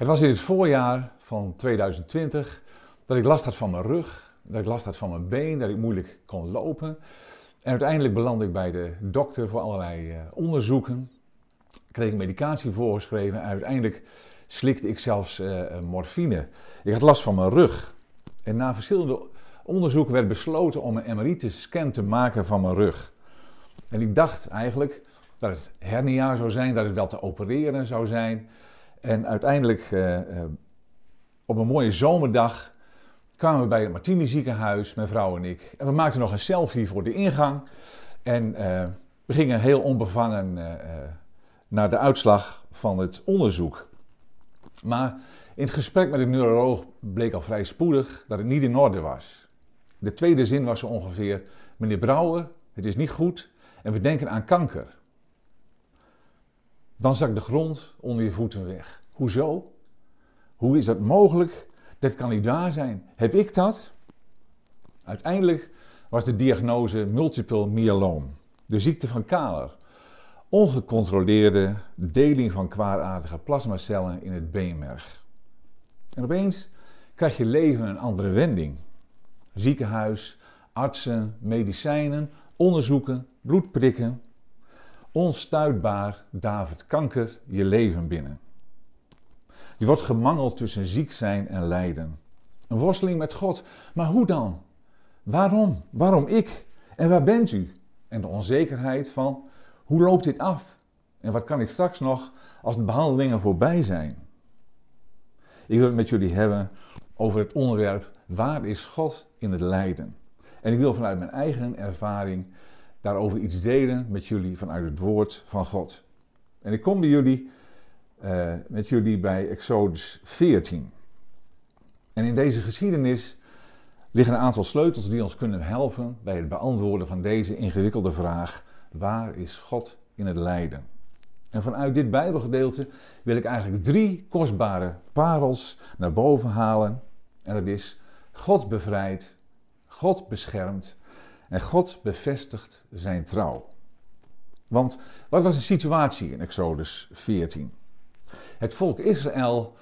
Het was in het voorjaar van 2020 dat ik last had van mijn rug, dat ik last had van mijn been, dat ik moeilijk kon lopen. En uiteindelijk belandde ik bij de dokter voor allerlei uh, onderzoeken. Kreeg ik medicatie voorgeschreven en uiteindelijk slikte ik zelfs uh, morfine. Ik had last van mijn rug. En na verschillende onderzoeken werd besloten om een MRI-scan te maken van mijn rug. En ik dacht eigenlijk dat het hernia zou zijn, dat het wel te opereren zou zijn. En uiteindelijk, uh, uh, op een mooie zomerdag, kwamen we bij het Martini ziekenhuis, mijn vrouw en ik. En we maakten nog een selfie voor de ingang. En uh, we gingen heel onbevangen naar de uitslag van het onderzoek. Maar in het gesprek met de neuroloog bleek al vrij spoedig dat het niet in orde was. De tweede zin was zo ongeveer: Meneer Brouwer, het is niet goed en we denken aan kanker. Dan zakt de grond onder je voeten weg. Hoezo? Hoe is dat mogelijk? Dat kan niet waar zijn. Heb ik dat? Uiteindelijk was de diagnose multiple myeloom, de ziekte van Kaler. Ongecontroleerde deling van kwaadaardige plasmacellen in het beenmerg. En opeens krijgt je leven een andere wending. Ziekenhuis, artsen, medicijnen, onderzoeken, bloedprikken, onstuitbaar David Kanker je leven binnen. Je wordt gemangeld tussen ziek zijn en lijden. Een worsteling met God. Maar hoe dan? Waarom? Waarom ik? En waar bent u? En de onzekerheid van hoe loopt dit af? En wat kan ik straks nog als de behandelingen voorbij zijn? Ik wil het met jullie hebben over het onderwerp waar is God in het lijden? En ik wil vanuit mijn eigen ervaring daarover iets delen met jullie vanuit het woord van God. En ik kom bij jullie, uh, met jullie bij Exodus 14. En in deze geschiedenis liggen een aantal sleutels die ons kunnen helpen bij het beantwoorden van deze ingewikkelde vraag: waar is God in het lijden? En vanuit dit Bijbelgedeelte wil ik eigenlijk drie kostbare parels naar boven halen. En dat is God bevrijdt, God beschermt en God bevestigt zijn trouw. Want wat was de situatie in Exodus 14? Het volk Israël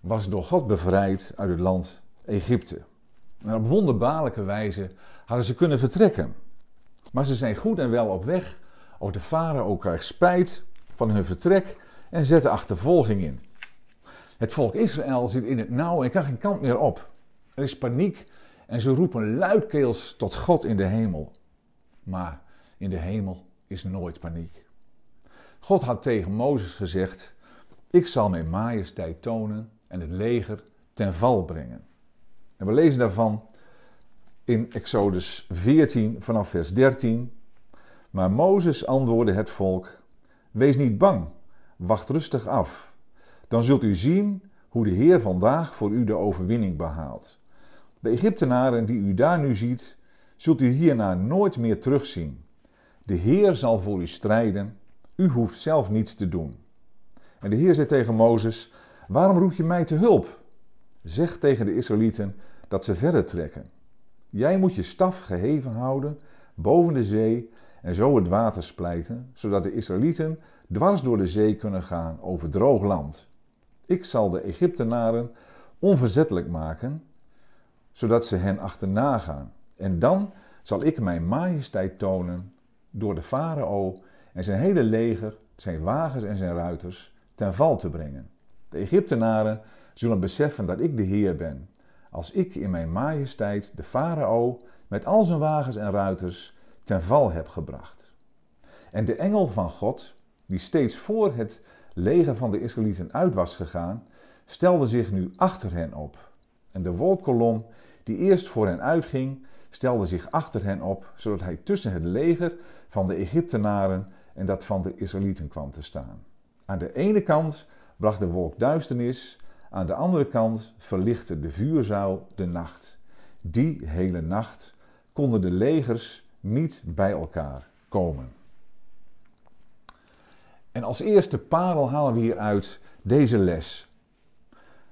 was door God bevrijd uit het land Egypte. En op wonderbaarlijke wijze hadden ze kunnen vertrekken. Maar ze zijn goed en wel op weg. Ook de farao krijgt spijt van hun vertrek en zet de achtervolging in. Het volk Israël zit in het nauw en kan geen kant meer op. Er is paniek en ze roepen luidkeels tot God in de hemel. Maar in de hemel is nooit paniek. God had tegen Mozes gezegd: Ik zal mijn majesteit tonen en het leger ten val brengen. En we lezen daarvan in Exodus 14 vanaf vers 13. Maar Mozes antwoordde het volk: Wees niet bang, wacht rustig af. Dan zult u zien hoe de Heer vandaag voor u de overwinning behaalt. De Egyptenaren die u daar nu ziet, zult u hierna nooit meer terugzien. De Heer zal voor u strijden, u hoeft zelf niets te doen. En de Heer zei tegen Mozes: Waarom roep je mij te hulp? Zeg tegen de Israëlieten dat ze verder trekken. Jij moet je staf geheven houden boven de zee en zo het water splijten, zodat de Israëlieten dwars door de zee kunnen gaan over droog land. Ik zal de Egyptenaren onverzettelijk maken zodat ze hen achterna gaan. En dan zal ik mijn majesteit tonen door de farao en zijn hele leger, zijn wagens en zijn ruiters, ten val te brengen. De Egyptenaren zullen beseffen dat ik de Heer ben, als ik in mijn majesteit de farao met al zijn wagens en ruiters ten val heb gebracht. En de engel van God, die steeds voor het leger van de Israëlieten uit was gegaan, stelde zich nu achter hen op. En de wolkkolom die eerst voor hen uitging, stelde zich achter hen op, zodat hij tussen het leger van de Egyptenaren en dat van de Israëlieten kwam te staan. Aan de ene kant bracht de wolk duisternis, aan de andere kant verlichtte de vuurzuil de nacht. Die hele nacht konden de legers niet bij elkaar komen. En als eerste parel halen we hieruit deze les.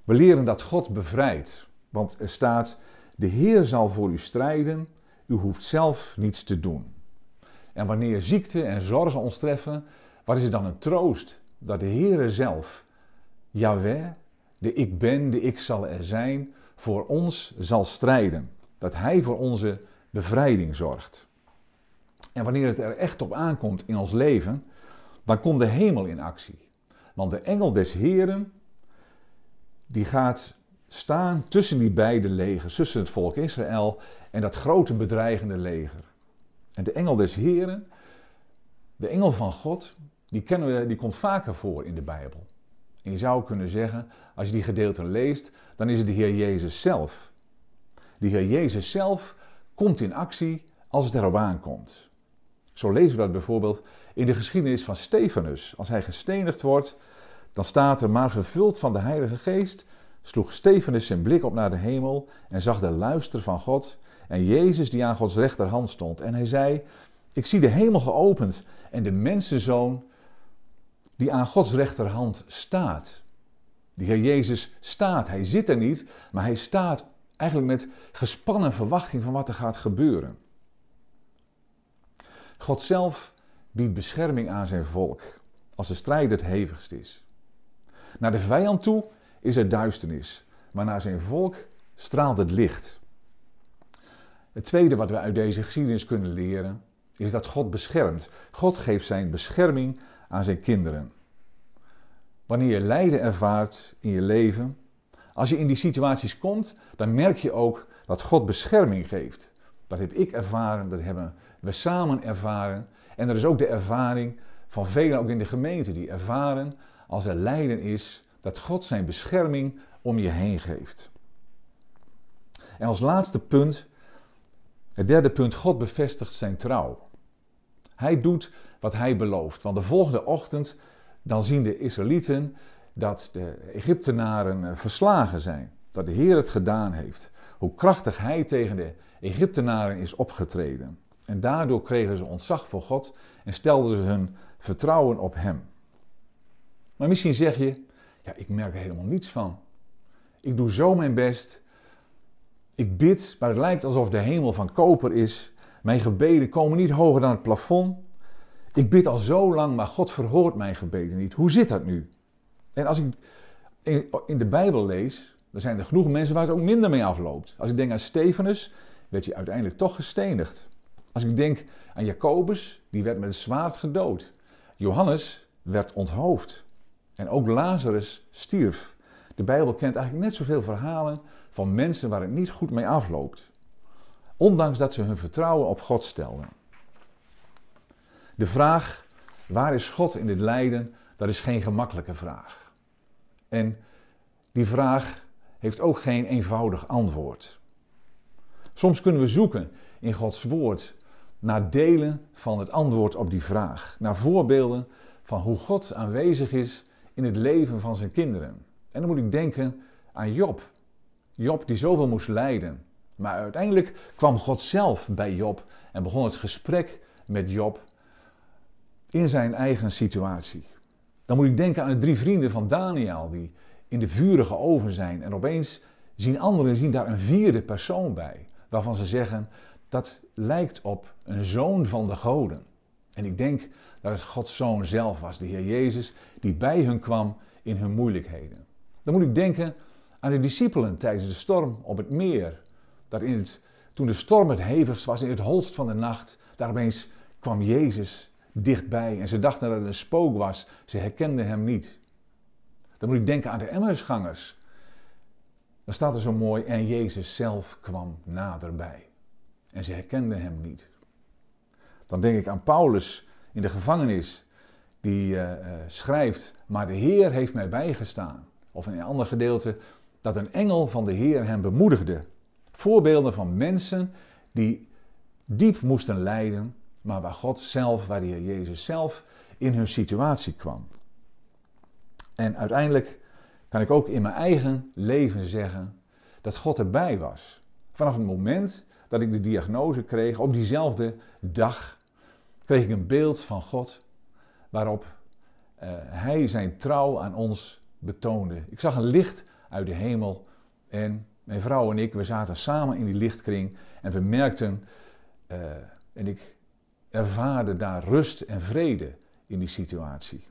We leren dat God bevrijdt, want er staat de Heer zal voor u strijden, u hoeft zelf niets te doen. En wanneer ziekte en zorgen ons treffen, wat is het dan een troost dat de Heere zelf, Yahweh, de ik ben, de ik zal er zijn, voor ons zal strijden. Dat Hij voor onze bevrijding zorgt. En wanneer het er echt op aankomt in ons leven, dan komt de hemel in actie. Want de engel des Heren, die gaat staan tussen die beide legers, tussen het volk Israël en dat grote bedreigende leger. En de engel des Heren, de engel van God, die, kennen we, die komt vaker voor in de Bijbel. En je zou kunnen zeggen, als je die gedeelte leest, dan is het de Heer Jezus zelf. De Heer Jezus zelf komt in actie als het erop aankomt. Zo lezen we dat bijvoorbeeld in de geschiedenis van Stefanus. Als hij gestenigd wordt, dan staat er maar vervuld van de Heilige Geest, sloeg Stefanus zijn blik op naar de hemel en zag de luister van God en Jezus die aan Gods rechterhand stond. En hij zei, ik zie de hemel geopend en de mensenzoon die aan Gods rechterhand staat. Die Heer Jezus staat, hij zit er niet, maar hij staat eigenlijk met gespannen verwachting van wat er gaat gebeuren. God zelf biedt bescherming aan zijn volk als de strijd het hevigst is. Naar de vijand toe is er duisternis, maar naar zijn volk straalt het licht. Het tweede wat we uit deze geschiedenis kunnen leren is dat God beschermt. God geeft zijn bescherming aan zijn kinderen. Wanneer je lijden ervaart in je leven, als je in die situaties komt, dan merk je ook dat God bescherming geeft. Dat heb ik ervaren, dat hebben we samen ervaren. En er is ook de ervaring van velen ook in de gemeente die ervaren als er lijden is, dat God zijn bescherming om je heen geeft. En als laatste punt, het derde punt, God bevestigt zijn trouw. Hij doet wat hij belooft. Want de volgende ochtend, dan zien de Israëlieten dat de Egyptenaren eh, verslagen zijn. Dat de Heer het gedaan heeft. Hoe krachtig hij tegen de Egyptenaren is opgetreden. En daardoor kregen ze ontzag voor God en stelden ze hun vertrouwen op Hem. Maar misschien zeg je, ja, ik merk er helemaal niets van. Ik doe zo mijn best. Ik bid, maar het lijkt alsof de hemel van koper is. Mijn gebeden komen niet hoger dan het plafond. Ik bid al zo lang, maar God verhoort mijn gebeden niet. Hoe zit dat nu? En als ik in de Bijbel lees, dan zijn er genoeg mensen waar het ook minder mee afloopt. Als ik denk aan Stefanus, werd hij uiteindelijk toch gestenigd. Als ik denk aan Jacobus, die werd met een zwaard gedood. Johannes werd onthoofd. En ook Lazarus stierf. De Bijbel kent eigenlijk net zoveel verhalen van mensen waar het niet goed mee afloopt. Ondanks dat ze hun vertrouwen op God stelden. De vraag, waar is God in dit lijden, dat is geen gemakkelijke vraag. En die vraag heeft ook geen eenvoudig antwoord. Soms kunnen we zoeken in Gods woord naar delen van het antwoord op die vraag. Naar voorbeelden van hoe God aanwezig is in het leven van zijn kinderen. En dan moet ik denken aan Job. Job die zoveel moest lijden. Maar uiteindelijk kwam God zelf bij Job en begon het gesprek met Job in zijn eigen situatie. Dan moet ik denken aan de drie vrienden van Daniel die in de vurige oven zijn en opeens zien anderen zien daar een vierde persoon bij, waarvan ze zeggen dat lijkt op een zoon van de goden. En ik denk dat het Gods zoon zelf was, de Heer Jezus, die bij hun kwam in hun moeilijkheden. Dan moet ik denken aan de discipelen tijdens de storm op het meer. Dat in het, toen de storm het hevigst was, in het holst van de nacht, daar opeens kwam Jezus dichtbij en ze dachten dat het een spook was. Ze herkenden hem niet. Dan moet ik denken aan de Emmausgangers. Dan staat er zo mooi, en Jezus zelf kwam naderbij. En ze herkenden hem niet. Dan denk ik aan Paulus in de gevangenis, die uh, schrijft, maar de Heer heeft mij bijgestaan. Of in een ander gedeelte, dat een engel van de Heer hem bemoedigde. Voorbeelden van mensen die diep moesten lijden, maar waar God zelf, waar de Heer Jezus zelf in hun situatie kwam. En uiteindelijk kan ik ook in mijn eigen leven zeggen dat God erbij was. Vanaf het moment dat ik de diagnose kreeg, op diezelfde dag, kreeg ik een beeld van God waarop uh, Hij zijn trouw aan ons betoonde. Ik zag een licht uit de hemel en mijn vrouw en ik, we zaten samen in die lichtkring en we merkten, uh, en ik ervaarde daar rust en vrede in die situatie.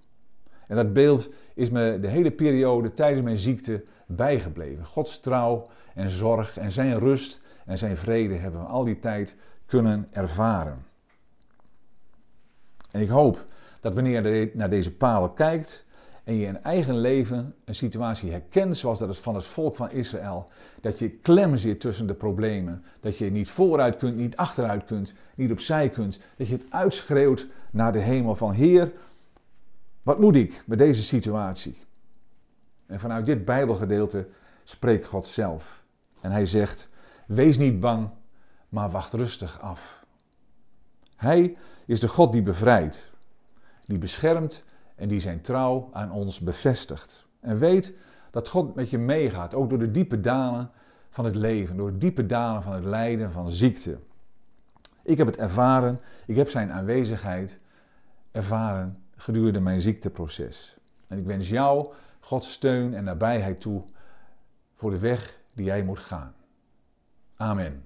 En dat beeld is me de hele periode tijdens mijn ziekte bijgebleven. Gods trouw en zorg en zijn rust en zijn vrede hebben we al die tijd kunnen ervaren. En ik hoop dat wanneer je naar deze palen kijkt en je in eigen leven een situatie herkent zoals dat het van het volk van Israël, dat je klem zit tussen de problemen, dat je niet vooruit kunt, niet achteruit kunt, niet opzij kunt, dat je het uitschreeuwt naar de hemel van Heer, wat moet ik met deze situatie? En vanuit dit Bijbelgedeelte spreekt God zelf. En hij zegt: Wees niet bang, maar wacht rustig af. Hij is de God die bevrijdt, die beschermt en die zijn trouw aan ons bevestigt. En weet dat God met je meegaat, ook door de diepe dalen van het leven, door de diepe dalen van het lijden, van ziekte. Ik heb het ervaren, ik heb zijn aanwezigheid ervaren gedurende mijn ziekteproces. En ik wens jou Gods steun en nabijheid toe voor de weg die jij moet gaan. Amen.